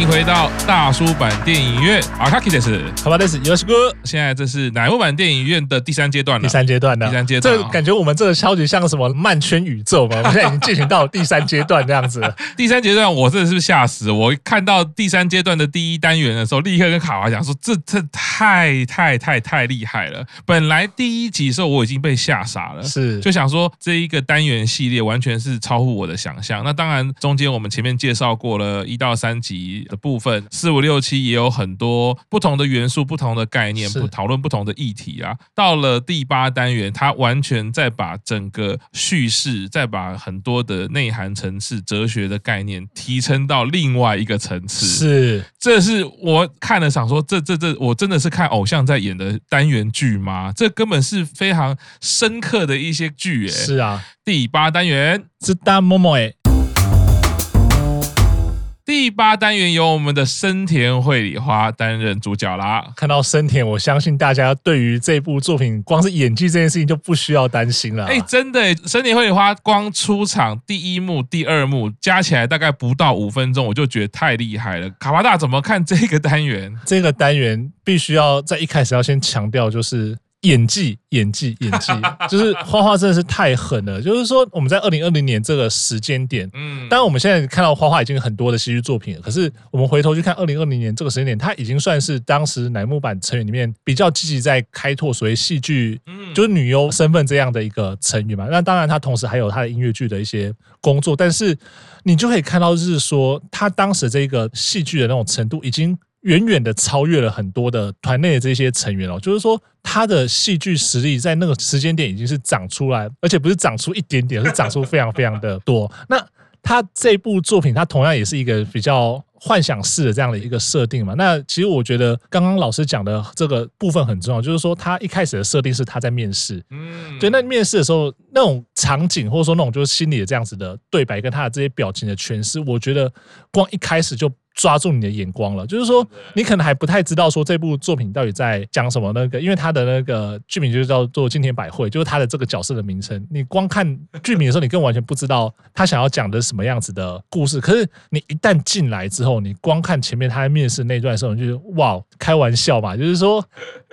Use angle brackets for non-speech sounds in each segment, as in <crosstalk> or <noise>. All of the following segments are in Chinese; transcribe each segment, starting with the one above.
迎回到大叔版电影院。阿卡基德斯，卡巴德斯，有是哥。现在这是乃木版电影院的第三阶段了。第三阶段的，第三阶段，这感觉我们这个超级像什么漫圈宇宙嘛？<laughs> 我们现在已经进行到第三阶段这样子。<laughs> 第三阶段，我真的是吓死！我看到第三阶段的第一单元的时候，立刻跟卡娃讲说：“这这太太太太厉害了！”本来第一集的时候我已经被吓傻了，是就想说这一个单元系列完全是超乎我的想象。那当然，中间我们前面介绍过了一到三集的部分，四五六七也有很多不同的元素、不同的概念，不讨论不同的议题啊。到了第八单元，它完全在把整个叙事，再把很多的内涵层次、哲学的概念提升到另外一个层次。是，这是我看了想说，这这这，我真的是看偶像在演的单元剧吗？这根本是非常深刻的一些剧，哎，是啊。第八单元，是大某某哎。第八单元由我们的生田绘里花担任主角啦。看到生田，我相信大家对于这部作品，光是演技这件事情就不需要担心了。哎，真的，生田绘里花光出场第一幕、第二幕加起来大概不到五分钟，我就觉得太厉害了。卡巴大怎么看这个单元？这个单元必须要在一开始要先强调，就是。演技，演技，演技，<laughs> 就是花花真的是太狠了。就是说，我们在二零二零年这个时间点，嗯，当然我们现在看到花花已经很多的戏剧作品了，可是我们回头去看二零二零年这个时间点，他已经算是当时乃木坂成员里面比较积极在开拓所谓戏剧，嗯，就是女优身份这样的一个成员嘛。那当然，他同时还有他的音乐剧的一些工作，但是你就可以看到，就是说他当时这个戏剧的那种程度已经。远远的超越了很多的团内的这些成员哦，就是说他的戏剧实力在那个时间点已经是长出来，而且不是长出一点点，是长出非常非常的多。<laughs> 那他这部作品，他同样也是一个比较幻想式的这样的一个设定嘛。那其实我觉得刚刚老师讲的这个部分很重要，就是说他一开始的设定是他在面试，嗯，对，那面试的时候那种场景或者说那种就是心里的这样子的对白跟他的这些表情的诠释，我觉得光一开始就。抓住你的眼光了，就是说你可能还不太知道说这部作品到底在讲什么那个，因为它的那个剧名就叫做《今天百惠》，就是它的这个角色的名称。你光看剧名的时候，你更完全不知道他想要讲的什么样子的故事。可是你一旦进来之后，你光看前面他在面试那段时候，你就哇，开玩笑嘛，就是说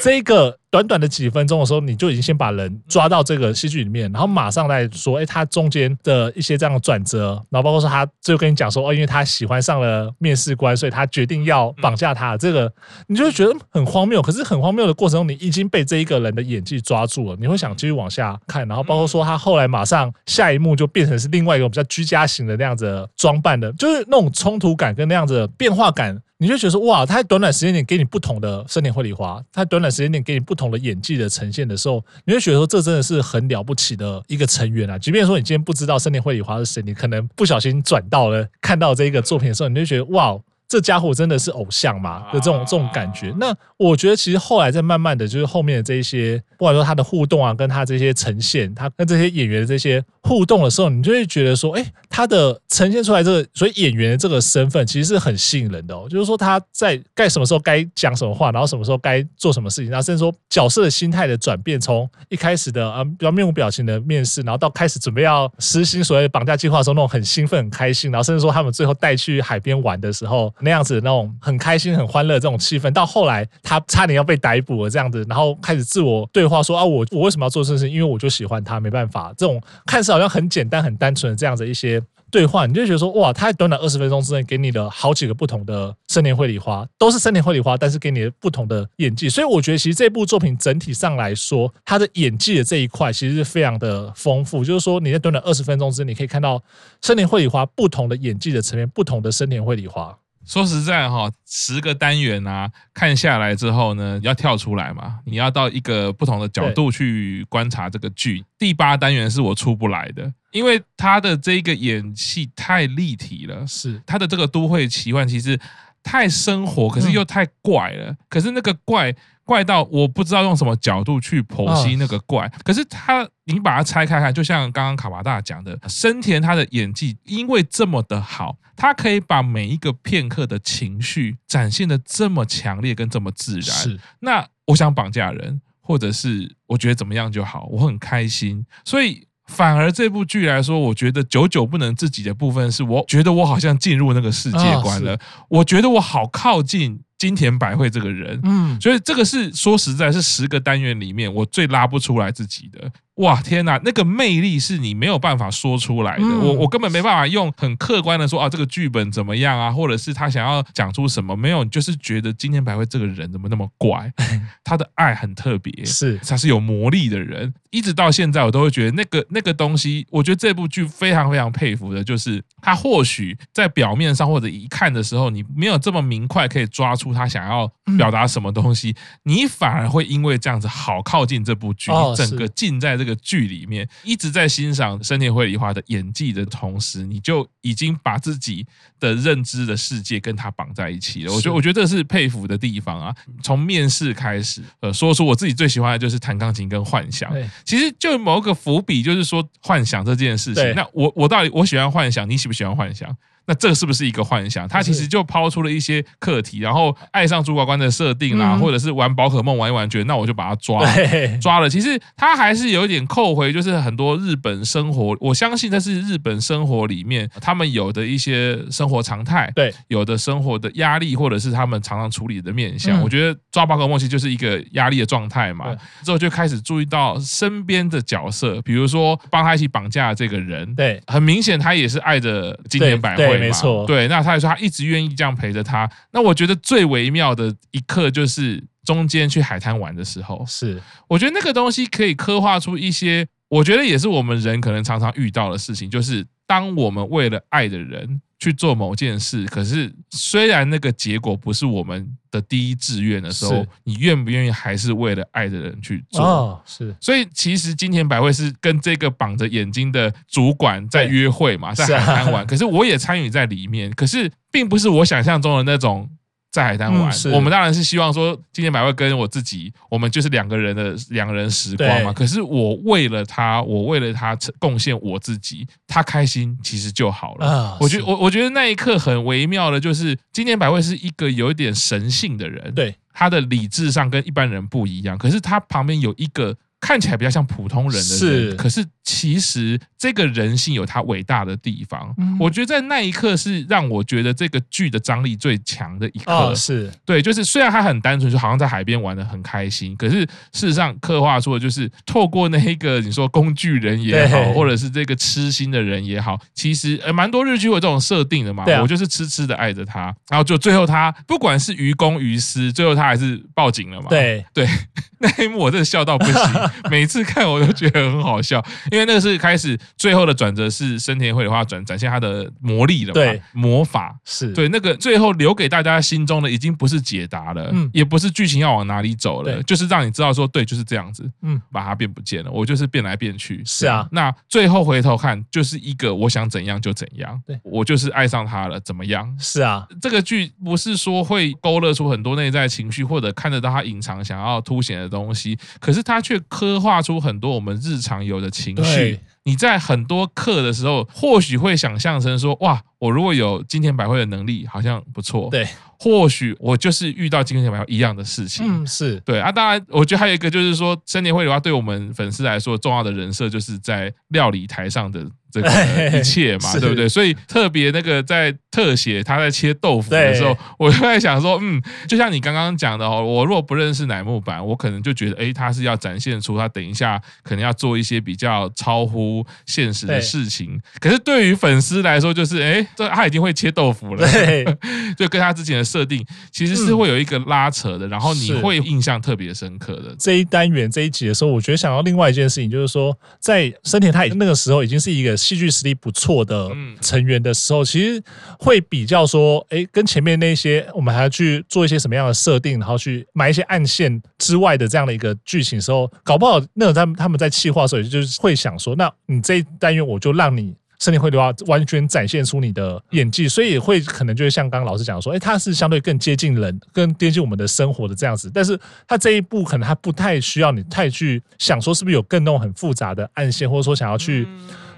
这个。短短的几分钟的时候，你就已经先把人抓到这个戏剧里面，然后马上来说，哎，他中间的一些这样的转折，然后包括说他就跟你讲说，哦，因为他喜欢上了面试官，所以他决定要绑架他。这个你就会觉得很荒谬，可是很荒谬的过程中，你已经被这一个人的演技抓住了，你会想继续往下看。然后包括说他后来马上下一幕就变成是另外一个比较居家型的那样子装扮的，就是那种冲突感跟那样子的变化感。你就觉得说哇，他在短短时间点给你不同的森田绘里华，他在短短时间点给你不同的演技的呈现的时候，你会觉得说这真的是很了不起的一个成员啊！即便说你今天不知道森田绘里华是谁，你可能不小心转到了看到这一个作品的时候，你就觉得哇。这家伙真的是偶像吗？的这种这种感觉。那我觉得其实后来在慢慢的就是后面的这一些，不管说他的互动啊，跟他这些呈现，他跟这些演员的这些互动的时候，你就会觉得说，哎，他的呈现出来这个，所以演员的这个身份其实是很吸引人的哦。就是说他在该什么时候该讲什么话，然后什么时候该做什么事情，然后甚至说角色的心态的转变，从一开始的啊比较面无表情的面试，然后到开始准备要实行所谓绑架计划的时候，那种很兴奋、很开心，然后甚至说他们最后带去海边玩的时候。那样子的那种很开心、很欢乐这种气氛，到后来他差点要被逮捕了，这样子，然后开始自我对话说啊，我我为什么要做这事？因为我就喜欢他，没办法。这种看似好像很简单、很单纯的这样子一些。对话，你就觉得说哇，他短短二十分钟之内给你了好几个不同的深田绘里花，都是深田绘里花，但是给你的不同的演技。所以我觉得其实这部作品整体上来说，他的演技的这一块其实是非常的丰富。就是说你在短短二十分钟之内，你可以看到深田绘里花不同的演技的层面，不同的深田绘里花。说实在哈，十个单元啊，看下来之后呢，要跳出来嘛，你要到一个不同的角度去观察这个剧。第八单元是我出不来的。因为他的这个演戏太立体了，是他的这个都会奇幻其实太生活，可是又太怪了。可是那个怪怪到我不知道用什么角度去剖析那个怪。可是他，你把它拆开看，就像刚刚卡巴大讲的，生田他的演技因为这么的好，他可以把每一个片刻的情绪展现的这么强烈跟这么自然。是那我想绑架人，或者是我觉得怎么样就好，我很开心，所以。反而这部剧来说，我觉得久久不能自己的部分，是我觉得我好像进入那个世界观了，我觉得我好靠近。金田百惠这个人，嗯，所以这个是说实在，是十个单元里面我最拉不出来自己的。哇，天哪，那个魅力是你没有办法说出来的。嗯、我我根本没办法用很客观的说啊，这个剧本怎么样啊，或者是他想要讲出什么？没有，就是觉得今天百惠这个人怎么那么怪？<laughs> 他的爱很特别，是他是有魔力的人。一直到现在，我都会觉得那个那个东西，我觉得这部剧非常非常佩服的，就是他或许在表面上或者一看的时候，你没有这么明快可以抓出他想要表达什么东西，你反而会因为这样子好靠近这部剧，你整个浸在这个剧里面，一直在欣赏深田绘梨花的演技的同时，你就已经把自己的认知的世界跟他绑在一起了。我觉得，我觉得这是佩服的地方啊。从面试开始，呃，说出我自己最喜欢的就是弹钢琴跟幻想。其实就某个伏笔，就是说幻想这件事情。那我我到底我喜欢幻想，你喜不喜欢幻想？那这个是不是一个幻想？他其实就抛出了一些课题，然后爱上主管官的设定啦，或者是玩宝可梦玩一玩，觉得那我就把它抓 <laughs> 抓了。其实他还是有一点扣回，就是很多日本生活，我相信这是日本生活里面他们有的一些生活常态，对，有的生活的压力，或者是他们常常处理的面向。我觉得抓宝可梦其实就是一个压力的状态嘛。之后就开始注意到身边的角色，比如说帮他一起绑架的这个人，对，很明显他也是爱着金田百惠。没错，对，那他也说他一直愿意这样陪着他。那我觉得最微妙的一刻就是中间去海滩玩的时候，是我觉得那个东西可以刻画出一些，我觉得也是我们人可能常常遇到的事情，就是当我们为了爱的人。去做某件事，可是虽然那个结果不是我们的第一志愿的时候，你愿不愿意还是为了爱的人去做？哦，是。所以其实金钱百惠是跟这个绑着眼睛的主管在约会嘛，在海滩玩。可是我也参与在里面，可是并不是我想象中的那种。在海滩玩，嗯、我们当然是希望说，今天百惠跟我自己，我们就是两个人的两个人时光嘛。可是我为了他，我为了他贡献我自己，他开心其实就好了。啊、我觉得我我觉得那一刻很微妙的，就是今天百惠是一个有一点神性的人，对他的理智上跟一般人不一样，可是他旁边有一个。看起来比较像普通人的人，是，可是其实这个人性有他伟大的地方。嗯、我觉得在那一刻是让我觉得这个剧的张力最强的一刻。哦、是对，就是虽然他很单纯，就好像在海边玩的很开心，可是事实上刻画出的就是透过那一个你说工具人也好，或者是这个痴心的人也好，其实呃蛮多日剧有这种设定的嘛。啊、我就是痴痴的爱着他，然后就最后他不管是于公于私，最后他还是报警了嘛。对对，<laughs> 那一幕我真的笑到不行。每次看我都觉得很好笑，因为那个是开始，最后的转折是生田绘梨花转展现他的魔力了嘛？对，魔法是对那个最后留给大家心中的已经不是解答了，嗯，也不是剧情要往哪里走了，就是让你知道说对，就是这样子，嗯，把它变不见了，我就是变来变去，是啊，那最后回头看就是一个我想怎样就怎样，对，我就是爱上他了，怎么样？是啊，这个剧不是说会勾勒出很多内在情绪，或者看得到他隐藏想要凸显的东西，可是它却刻画出很多我们日常有的情绪。你在很多课的时候，或许会想象成说，哇，我如果有金田百惠的能力，好像不错。对，或许我就是遇到金田百惠一样的事情。嗯，是对啊。当然，我觉得还有一个就是说，深田绘梨花对我们粉丝来说重要的人设，就是在料理台上的。这个一 <laughs> 切嘛，对不对？所以特别那个在特写他在切豆腐的时候，<laughs> 我就在想说，嗯，就像你刚刚讲的哦，我如果不认识乃木坂，我可能就觉得，哎，他是要展现出他等一下可能要做一些比较超乎现实的事情。可是对于粉丝来说，就是，哎，这他已经会切豆腐了，<laughs> 就跟他之前的设定其实是会有一个拉扯的，然后你会印象特别深刻的。这一单元这一集的时候，我觉得想到另外一件事情，就是说，在森田他那个时候已经是一个。戏剧实力不错的成员的时候，其实会比较说，哎，跟前面那些我们还要去做一些什么样的设定，然后去埋一些暗线之外的这样的一个剧情的时候，搞不好那种他们他们在企划的时候，也就是会想说，那你这一单元我就让你深田绘梨花完全展现出你的演技，所以也会可能就是像刚刚老师讲说，哎，他是相对更接近人，更接近我们的生活的这样子，但是他这一步可能他不太需要你太去想说是不是有更那种很复杂的暗线，或者说想要去。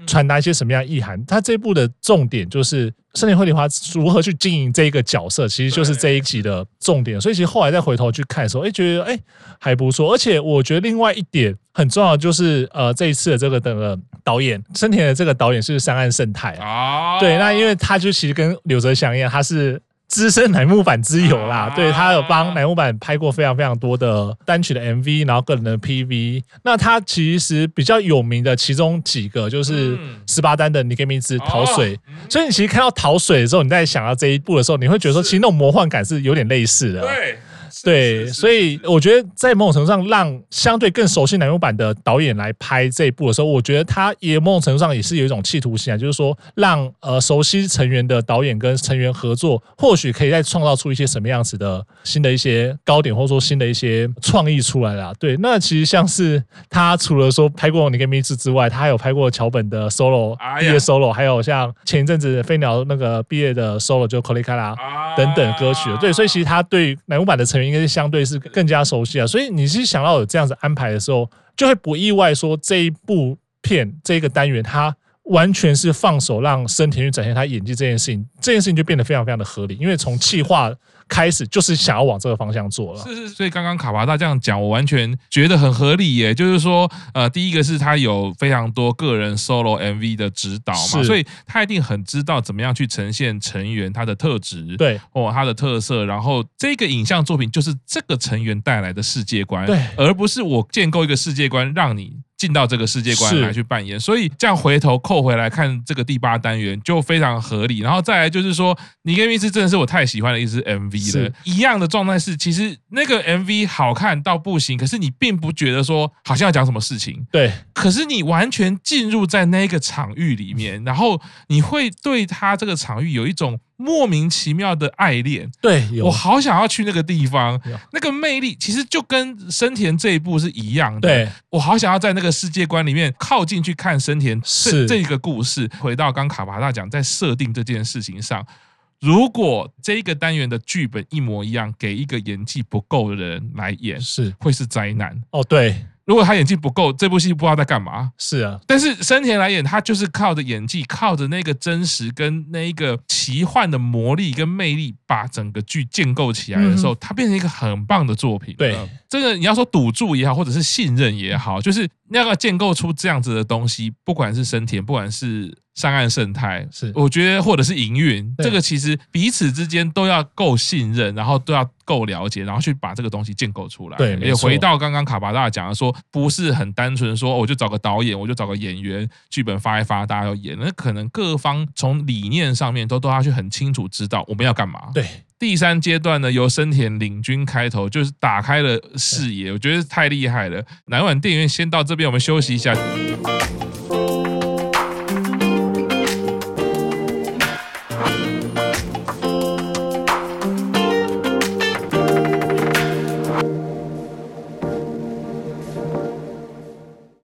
传达一些什么样的意涵。他这部的重点就是森田惠梨花如何去经营这一个角色，其实就是这一集的重点。所以其实后来再回头去看的时候，哎，觉得哎还不错。而且我觉得另外一点很重要，就是呃这一次的这个的导演森田的这个导演是山岸胜太啊。对，那因为他就其实跟柳泽祥一样，他是。资深乃木坂之友啦，对，他有帮乃木坂拍过非常非常多的单曲的 MV，然后个人的 PV。那他其实比较有名的其中几个就是十八单的《Nikemi 之桃水》，所以你其实看到桃水的时候，你在想到这一部的时候，你会觉得说，其实那种魔幻感是有点类似的。对。对，所以我觉得在某种程度上，让相对更熟悉乃木坂的导演来拍这一部的时候，我觉得他也某种程度上也是有一种企图心啊，就是说让呃熟悉成员的导演跟成员合作，或许可以再创造出一些什么样子的新的一些高点，或者说新的一些创意出来啦。对，那其实像是他除了说拍过《Nikemi Mizu》之外，他还有拍过桥本的 solo 毕业 solo，还有像前一阵子飞鸟那个毕业的 solo 就《Kore Kara》等等歌曲。对，所以其实他对乃木坂的成员。应该是相对是更加熟悉啊，所以你是想要有这样子安排的时候，就会不意外说这一部片这个单元，它完全是放手让森田去展现他演技这件事情，这件事情就变得非常非常的合理，因为从气化。开始就是想要往这个方向做了，是是，所以刚刚卡巴大这样讲，我完全觉得很合理耶。就是说，呃，第一个是他有非常多个人 solo MV 的指导嘛，所以他一定很知道怎么样去呈现成员他的特质，对，或他的特色。然后这个影像作品就是这个成员带来的世界观，对，而不是我建构一个世界观让你。进到这个世界观来去扮演，所以这样回头扣回来看这个第八单元就非常合理。然后再来就是说，尼格密斯真的是我太喜欢的一支 MV 了。一样的状态是，其实那个 MV 好看到不行，可是你并不觉得说好像要讲什么事情。对，可是你完全进入在那个场域里面，然后你会对他这个场域有一种。莫名其妙的爱恋，对，我好想要去那个地方，那个魅力其实就跟生田这一部是一样的。对，我好想要在那个世界观里面靠近去看生田这这个故事。回到刚卡巴大讲，在设定这件事情上，如果这一个单元的剧本一模一样，给一个演技不够的人来演，是会是灾难。哦，对。如果他演技不够，这部戏不知道在干嘛。是啊，但是生田来演，他就是靠着演技，靠着那个真实跟那一个奇幻的魔力跟魅力，把整个剧建构起来的时候，它变成一个很棒的作品。对，这个你要说赌注也好，或者是信任也好，就是那个建构出这样子的东西，不管是生田，不管是。山岸圣太是，我觉得或者是营运，这个其实彼此之间都要够信任，然后都要够了解，然后去把这个东西建构出来。对，也回到刚刚卡巴大讲的说，不是很单纯说，我就找个导演，我就找个演员，剧本发一发，大家要演。那可能各方从理念上面都都要去很清楚知道我们要干嘛。对，第三阶段呢，由深田领军开头，就是打开了视野，我觉得太厉害了。南晚电影院先到这边，我们休息一下。